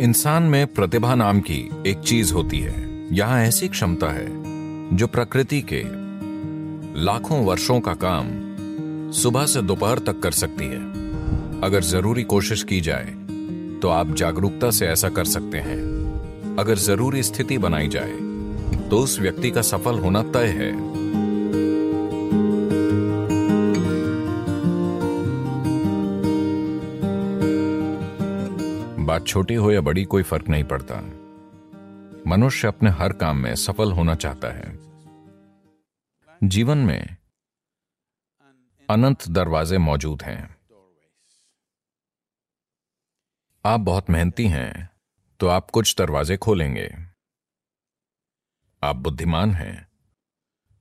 इंसान में प्रतिभा नाम की एक चीज़ होती है। यहाँ ऐसी क्षमता है, जो प्रकृति के लाखों वर्षों का काम सुबह से दोपहर तक कर सकती है। अगर ज़रूरी कोशिश की जाए तो आप जागरूकता से ऐसा कर सकते हैं। अगर ज़रूरी स्थिति बनाई जाए तो उस व्यक्ति का सफल होना तय है। बात छोटी हो या बड़ी, कोई फ़र्क नहीं पड़ता। मनुष्य अपने हर काम में सफल होना चाहता है। जीवन में अनंत दरवाजे मौजूद हैं। आप बहुत मेहनती हैं तो आप कुछ दरवाजे खोलेंगे। आप बुद्धिमान हैं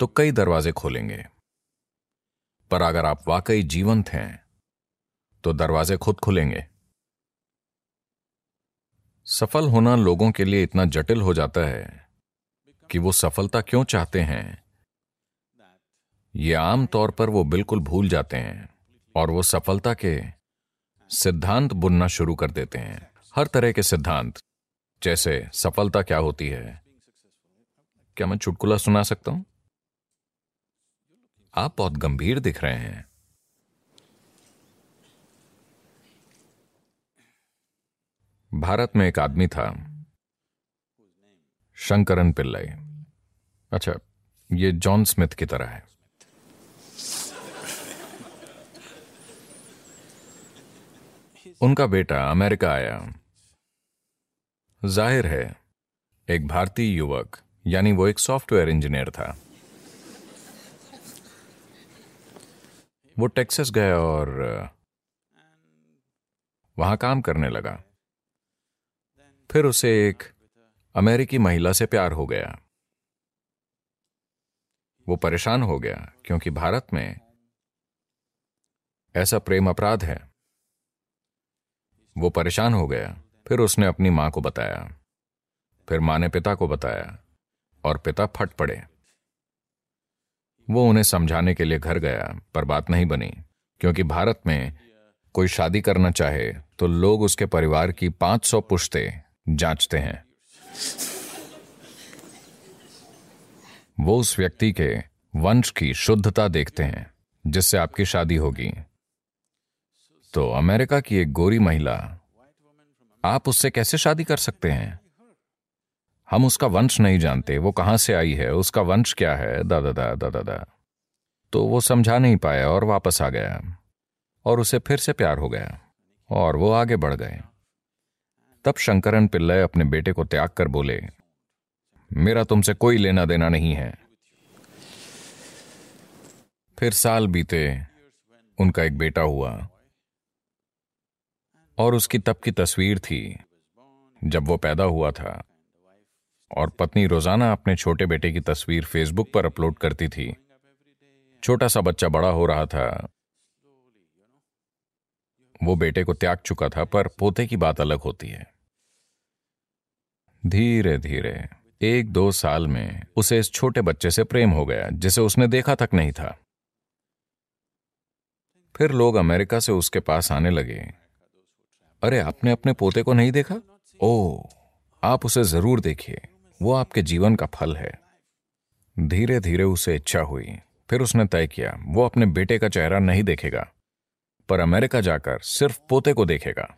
तो कई दरवाजे खोलेंगे। पर अगर आप वाकई जीवंत हैं तो दरवाजे खुद खुलेंगे। सफल होना लोगों के लिए इतना जटिल हो जाता है कि वो सफलता क्यों चाहते हैं? ये आम तौर पर वो बिल्कुल भूल जाते हैं और वो सफलता के सिद्धांत बुनना शुरू कर देते हैं। हर तरह के सिद्धांत, जैसे सफलता क्या होती है? क्या मैं चुटकुला सुना सकता हूँ? आप बहुत गंभीर दिख रहे हैं। भारत में एक आदमी था। शंकरन पिल्लई। अच्छा ये जॉन स्मिथ की तरह है। उनका बेटा अमेरिका आया। ज़ाहिर है, एक भारतीय युवक, यानी वो एक सॉफ्टवेयर इंजीनियर था। वो टेक्सास गया और, वहाँ काम करने लगा। फिर उसे एक अमेरिकी महिला से प्यार हो गया। वो परेशान हो गया, क्योंकि भारत में ऐसा प्रेम अपराध है। वो परेशान हो गया, फिर उसने अपनी माँ को बताया। फिर माँ ने पिता को बताया, और पिता फट पड़े। वो उन्हें समझाने के लिए घर गया, पर बात नहीं बनी, क्योंकि भारत में कोई शादी करना चाहे तो लोग उसके परिवार की 500 पुश्तें जांचते हैं। वो उस व्यक्ति के वंश की शुद्धता देखते हैं, जिससे आपकी शादी होगी। तो अमेरिका की एक गोरी महिला, आप उससे कैसे शादी कर सकते हैं? हम उसका वंश नहीं जानते, वो कहाँ से आई है, उसका वंश क्या है दादा दा दादा दा। तो वो समझा नहीं पाया और वापस आ गया, और उसे फिर से प्यार हो गया, और वो आगे बढ़ गए। तब शंकरन पिल्लय अपने बेटे को त्याग कर बोले, मेरा तुमसे कोई लेना देना नहीं है। फिर साल बीते, उनका एक बेटा हुआ, और उसकी तब की तस्वीर थी, जब वो पैदा हुआ था, और पत्नी रोज़ाना अपने छोटे बेटे की तस्वीर फेसबुक पर अपलोड करती थी। छोटा सा बच्चा बड़ा हो रहा था। वो बेटे को त्याग चुका था, पर पोते की बात अलग होती है। धीरे धीरे एक दो साल में उसे इस छोटे बच्चे से प्रेम हो गया, जिसे उसने देखा तक नहीं था। फिर लोग अमेरिका से उसके पास आने लगे। अरे, आपने अपने पोते को नहीं देखा? ओ, आप उसे ज़रूर देखिए, वो आपके जीवन का फल है। धीरे धीरे उसे इच्छा हुई, फिर उसने तय किया, वो अपने बेटे का चेहरा नहीं देखेगा, पर अमेरिका जाकर सिर्फ़ पोते को देखेगा।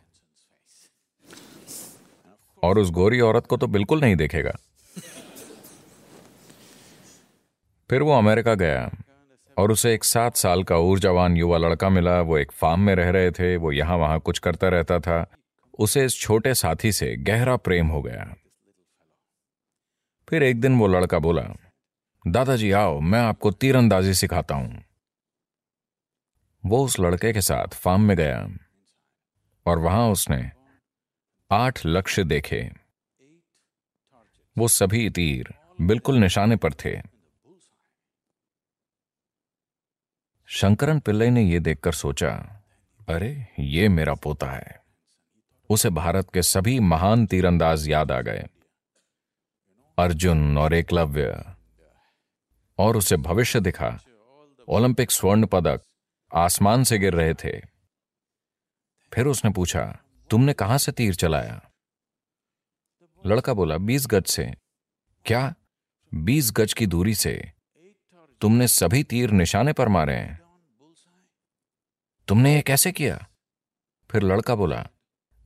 और उस गोरी औरत को तो बिल्कुल नहीं देखेगा। फिर वो अमेरिका गया और उसे एक सात साल का ऊर्जावान युवा लड़का मिला। वो एक फार्म में रह रहे थे, वो यहाँ वहाँ कुछ करता रहता था। उसे इस छोटे साथी से गहरा प्रेम हो गया। फिर एक दिन वो लड़का बोला, दादाजी, आओ, मैं आपको तीरंदाजी सिखाता हूँ। वो उस लड़के के साथ फार्म में गया और वहाँ उसने आठ लक्ष्य देखे। वो सभी तीर बिल्कुल निशाने पर थे। शंकरन पिल्लई ने यह देखकर सोचा, अरे, ये मेरा पोता है। उसे भारत के सभी महान तीरंदाज याद आ गए। अर्जुन और एकलव्य और उसे भविष्य दिखा। ओलंपिक स्वर्ण पदक आसमान से गिर रहे थे। फिर उसने पूछा तुमने कहाँ से तीर चलाया? लड़का बोला, बीस गज से। क्या? बीस गज की दूरी से। तुमने सभी तीर निशाने पर मारे हैं। तुमने ये कैसे किया? फिर लड़का बोला,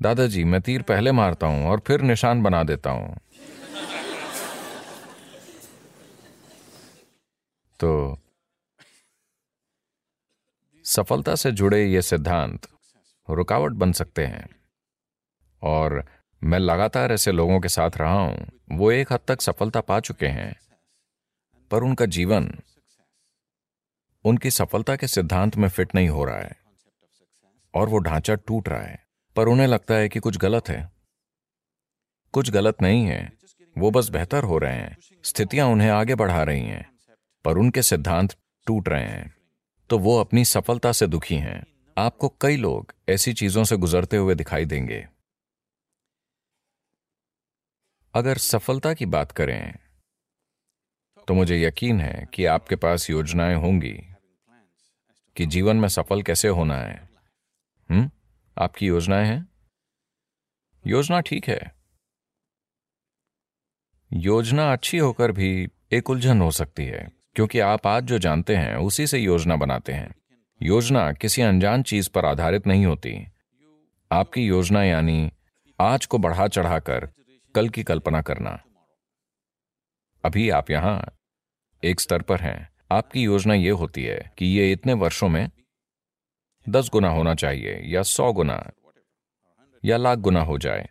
दादाजी, मैं तीर पहले मारता हूँ और फिर निशान बना देता हूँ। तो सफलता से जुड़े ये सिद्धांत रुकावट बन सकते हैं। और मैं लगातार ऐसे लोगों के साथ रहा हूँ। वो एक हद तक सफलता पा चुके हैं। पर उनका जीवन, उनकी सफलता के सिद्धांत में फिट नहीं हो रहा है। और वो ढांचा टूट रहा है। पर उन्हें लगता है कि कुछ गलत है। कुछ गलत नहीं है। वो बस बेहतर हो रहे हैं। स्थितियाँ उन्हें आगे बढ़ा रही हैं। पर उनके सिद्धांत टूट रहे हैं। तो वो अपनी सफलता से दुखी हैं। आपको कई लोग ऐसी चीज़ों से गुजरते हुए दिखाई देंगे। अगर सफलता की बात करें तो मुझे यकीन है कि आपके पास योजनाएँ होंगी कि जीवन में सफल कैसे होना है। हम्म? आपकी योजनाएँ हैं? योजना ठीक है। योजना अच्छी होकर भी एक उलझन हो सकती है, क्योंकि आप आज जो जानते हैं, उसी से योजना बनाते हैं। योजना किसी अनजान चीज़ पर आधारित नहीं होती। आपकी योजना यानी आज को बढ़ा चढ़ाकर कल की कल्पना करना। अभी आप यहाँ एक स्तर पर हैं। आपकी योजना यह होती है कि ये इतने वर्षों में दस गुना होना चाहिए या सौ गुना या लाख गुना हो जाए।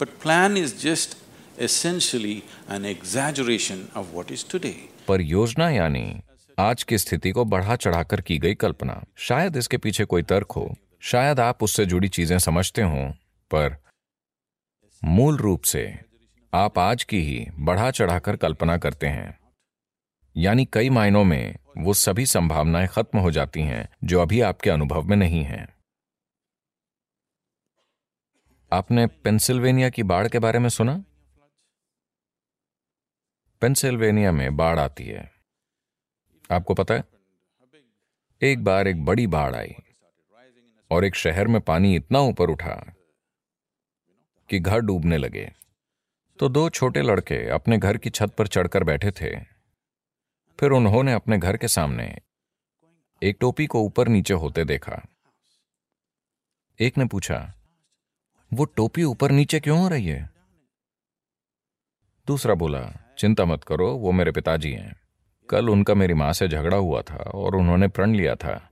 But plan is just essentially an exaggeration of what is today. पर योजना यानी आज की स्थिति को बढ़ा चढ़ाकर की गई कल्पना। शायद इसके पीछे कोई तर्क हो। शायद आप उससे जुड़ी चीज़ें समझते हो पर मूल रूप से, आप आज की ही बढ़ा चढ़ाकर कल्पना करते हैं। यानी कई मायनों में, वो सभी संभावनाएँ खत्म हो जाती हैं, जो अभी आपके अनुभव में नहीं हैं। आपने पेंसिल्वेनिया की बाढ़ के बारे में सुना? पेंसिल्वेनिया में बाढ़ आती है। आपको पता है? एक बार एक बड़ी बाढ़ आई, और एक शहर में पानी इतना ऊपर उठा कि घर डूबने लगे। तो दो छोटे लड़के अपने घर की छत पर चढ़कर बैठे थे। फिर उन्होंने अपने घर के सामने एक टोपी को ऊपर नीचे होते देखा। एक ने पूछा, वो टोपी ऊपर नीचे क्यों हो रही है? दूसरा बोला, चिंता मत करो, वो मेरे पिताजी हैं। कल उनका मेरी माँ से झगड़ा हुआ था और उन्होंने प्रण लिया था।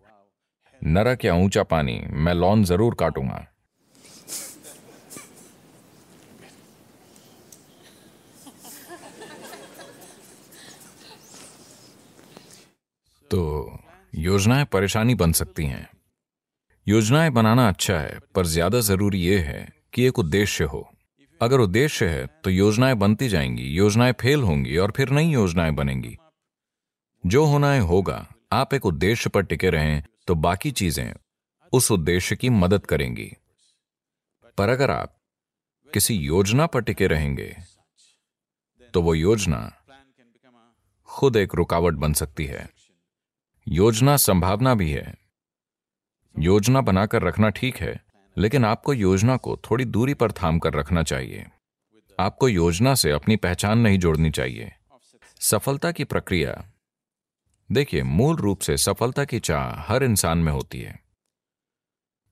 नरक या ऊँचा पानी, मैं लॉन ज़रूर काटूँगा। तो योजनाएँ परेशानी बन सकती हैं। योजनाएँ बनाना अच्छा है, पर ज़्यादा ज़रूरी यह है कि एक उद्देश्य हो। अगर उद्देश्य है तो योजनाएँ बनती जाएँगी, योजनाएँ फेल होंगी और फिर नई योजनाएँ बनेंगी। जो होना है होगा, आप एक उद्देश्य पर टिके रहें तो बाकी चीज़ें उस उद्देश्य की मदद करेंगी। पर अगर आप किसी योजना पर टिके रहेंगे तो वो योजना खुद एक रुकावट बन सकती है। योजना संभावना भी है। योजना बनाकर रखना ठीक है, लेकिन आपको योजना को थोड़ी दूरी पर थाम कर रखना चाहिए। आपको योजना से अपनी पहचान नहीं जोड़नी चाहिए। सफलता की प्रक्रिया। देखिए, मूल रूप से सफलता की चाह हर इंसान में होती है।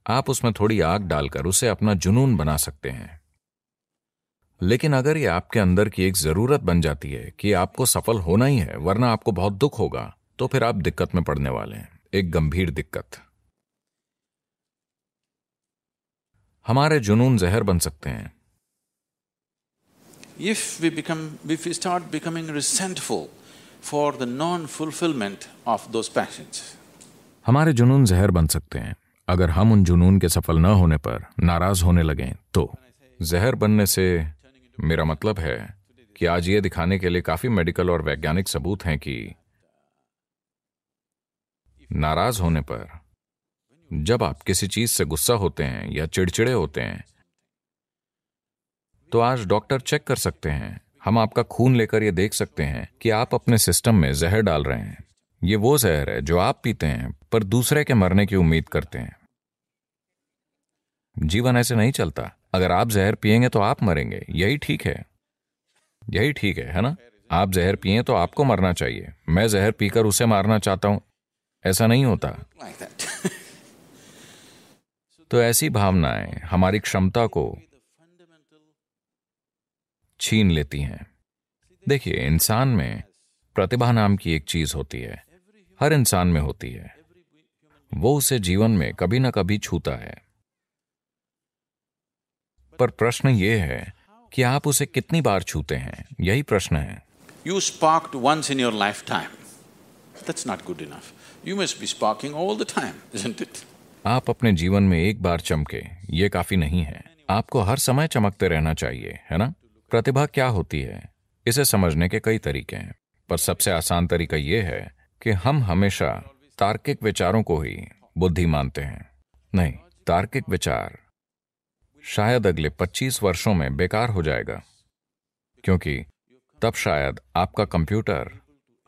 आप उसमें थोड़ी आग डालकर उसे अपना जुनून बना सकते हैं। लेकिन अगर ये आपके अंदर की एक ज़रूरत बन जाती है कि आपको सफल होना ही है, वरना आपको बहुत दुख होगा। तो फिर आप दिक्कत में पड़ने वाले हैं। एक गंभीर दिक्कत। हमारे जुनून जहर बन सकते हैं। If we become, if we start becoming resentful for the non-fulfillment of those passions, हमारे जुनून जहर बन सकते हैं। अगर हम उन जुनून के सफल न होने पर नाराज़ होने लगें तो। जहर बनने से मेरा मतलब है कि आज ये दिखाने के लिए काफ़ी मेडिकल और वैज्ञानिक सबूत हैं कि नाराज़ होने पर, जब आप किसी चीज़ से गुस्सा होते हैं या चिड़चिड़े होते हैं तो आज डॉक्टर चेक कर सकते हैं। हम आपका खून लेकर यह देख सकते हैं कि आप अपने सिस्टम में जहर डाल रहे हैं। ये वो जहर है जो आप पीते हैं, पर दूसरे के मरने की उम्मीद करते हैं। जीवन ऐसे नहीं चलता। अगर आप जहर पिएँगे तो आप मरेंगे। यही ठीक है। यही ठीक है है ना? आप जहर पिए तो आपको मरना चाहिए। मैं जहर पीकर उसे मारना चाहता हूँ। ऐसा नहीं होता। तो ऐसी भावनाएँ हमारी क्षमता को छीन लेती हैं। देखिए इंसान में प्रतिभा नाम की एक चीज़ होती है। हर इंसान में होती है। वो उसे जीवन में कभी ना कभी छूता है। पर प्रश्न ये है कि आप उसे कितनी बार छूते हैं? यही प्रश्न है। You sparked once in your lifetime. That's not good enough. You must be sparking all the time, isn't it? आप अपने जीवन में एक बार चमके ये काफ़ी नहीं है। आपको हर समय चमकते रहना चाहिए है ना? प्रतिभा क्या होती है? इसे समझने के कई तरीके हैं। पर सबसे आसान तरीका यह है कि हम हमेशा तार्किक विचारों को ही बुद्धि मानते हैं। नहीं तार्किक विचार शायद अगले 25 वर्षों में बेकार हो जाएगा। क्योंकि तब शायद आपका कंप्यूटर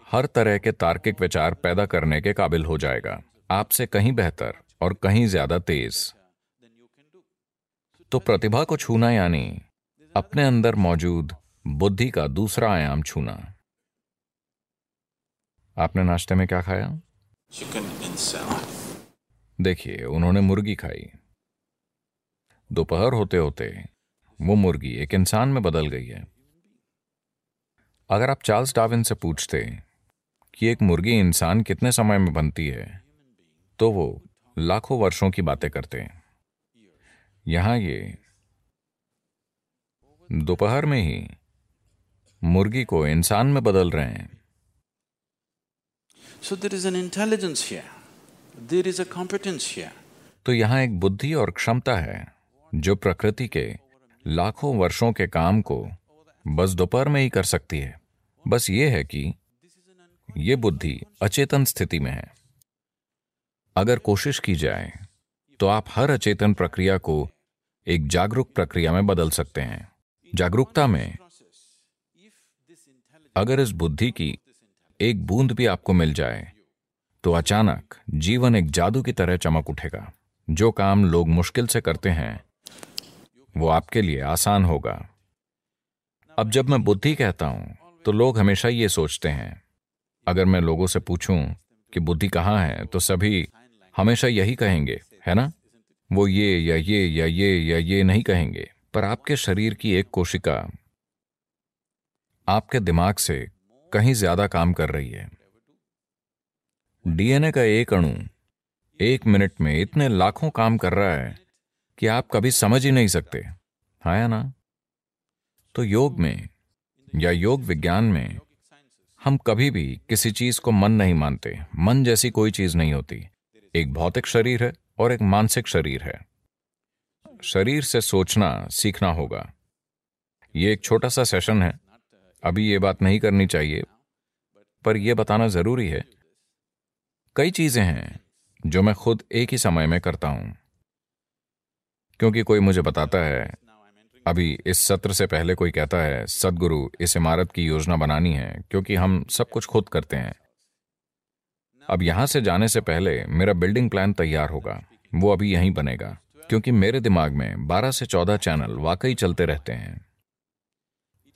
हर तरह के तार्किक विचार पैदा करने के काबिल हो जाएगा। आपसे कहीं बेहतर और कहीं ज़्यादा तेज। तो प्रतिभा को छूना यानी अपने अंदर मौजूद बुद्धि का दूसरा आयाम छूना। आपने नाश्ते में क्या खाया. देखिए उन्होंने मुर्गी खाई। दोपहर होते होते वो मुर्गी एक इंसान में बदल गई है। अगर आप चार्ल्स डाविन से पूछते कि एक मुर्गी इंसान कितने समय में बनती है? तो वो लाखों वर्षों की बातें करते हैं। यहाँ ये। दोपहर में ही मुर्गी को इंसान में बदल रहे हैं। So there is an intelligence here. There is a competence here. तो यहाँ एक बुद्धि और क्षमता है जो प्रकृति के लाखों वर्षों के काम को बस दोपहर में ही कर सकती है। बस ये है कि ये बुद्धि अचेतन स्थिति में है। अगर कोशिश की जाए तो आप हर अचेतन प्रक्रिया को एक जागरूक प्रक्रिया में बदल सकते हैं। जागरूकता में, अगर इस बुद्धि की एक बूंद भी आपको मिल जाए तो अचानक जीवन एक जादू की तरह चमक उठेगा। जो काम लोग मुश्किल से करते हैं, वो आपके लिए आसान होगा। अब जब मैं बुद्धि कहता हूँ तो लोग हमेशा ये सोचते हैं अगर मैं लोगों से पूछूँ कि बुद्धि कहाँ है तो सभी हमेशा यही कहेंगे, है ना? वो ये या ये या ये या ये नहीं कहेंगे। पर आपके शरीर की एक कोशिका आपके दिमाग से कहीं ज़्यादा काम कर रही है। डीएनए का एक अणु एक मिनट में इतने लाखों काम कर रहा है कि आप कभी समझ ही नहीं सकते। हाँ या ना? तो योग में या योग विज्ञान में हम कभी भी किसी चीज़ को मन नहीं मानते। मन जैसी कोई चीज़ नहीं होती। एक भौतिक शरीर है और एक मानसिक शरीर है। शरीर से सोचना, सीखना होगा। ये एक छोटा सा सेशन है। अभी ये बात नहीं करनी चाहिए, पर यह बताना ज़रूरी है। कई चीज़ें हैं जो मैं खुद एक ही समय में करता हूँ। क्योंकि कोई मुझे बताता है अभी इस सत्र से पहले कोई कहता है, सदगुरु, इस इमारत की योजना बनानी है, क्योंकि हम सब कुछ खुद करते हैं। अब यहाँ से जाने से पहले मेरा बिल्डिंग प्लान तैयार होगा। वो अभी यहीं बनेगा, क्योंकि मेरे दिमाग में 12 से 14 चैनल वाकई चलते रहते हैं।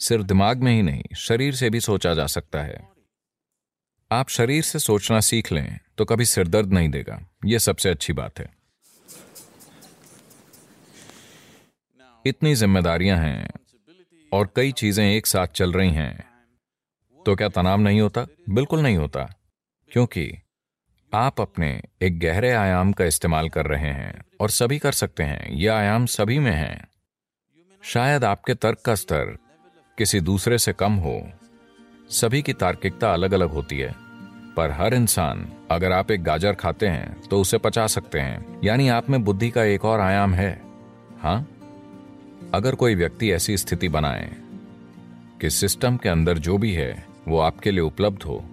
सिर्फ़ दिमाग में ही नहीं, शरीर से भी सोचा जा सकता है। आप शरीर से सोचना सीख लें तो कभी सिरदर्द नहीं देगा। यह सबसे अच्छी बात है। इतनी जिम्मेदारियाँ हैं और कई चीज़ें एक साथ चल रही हैं तो क्या तनाव नहीं होता? बिल्कुल नहीं होता, क्योंकि आप अपने एक गहरे आयाम का इस्तेमाल कर रहे हैं और सभी कर सकते हैं। यह आयाम सभी में है। शायद आपके तर्क का स्तर किसी दूसरे से कम हो। सभी की तार्किकता अलग अलग होती है, पर हर इंसान, अगर आप एक गाजर खाते हैं तो उसे पचा सकते हैं। यानी आप में बुद्धि का एक और आयाम है। हाँ? अगर कोई व्यक्ति ऐसी स्थिति बनाए कि सिस्टम के अंदर जो भी है, वो आपके लिए उपलब्ध हो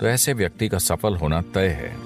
तो ऐसे व्यक्ति का सफल होना तय है।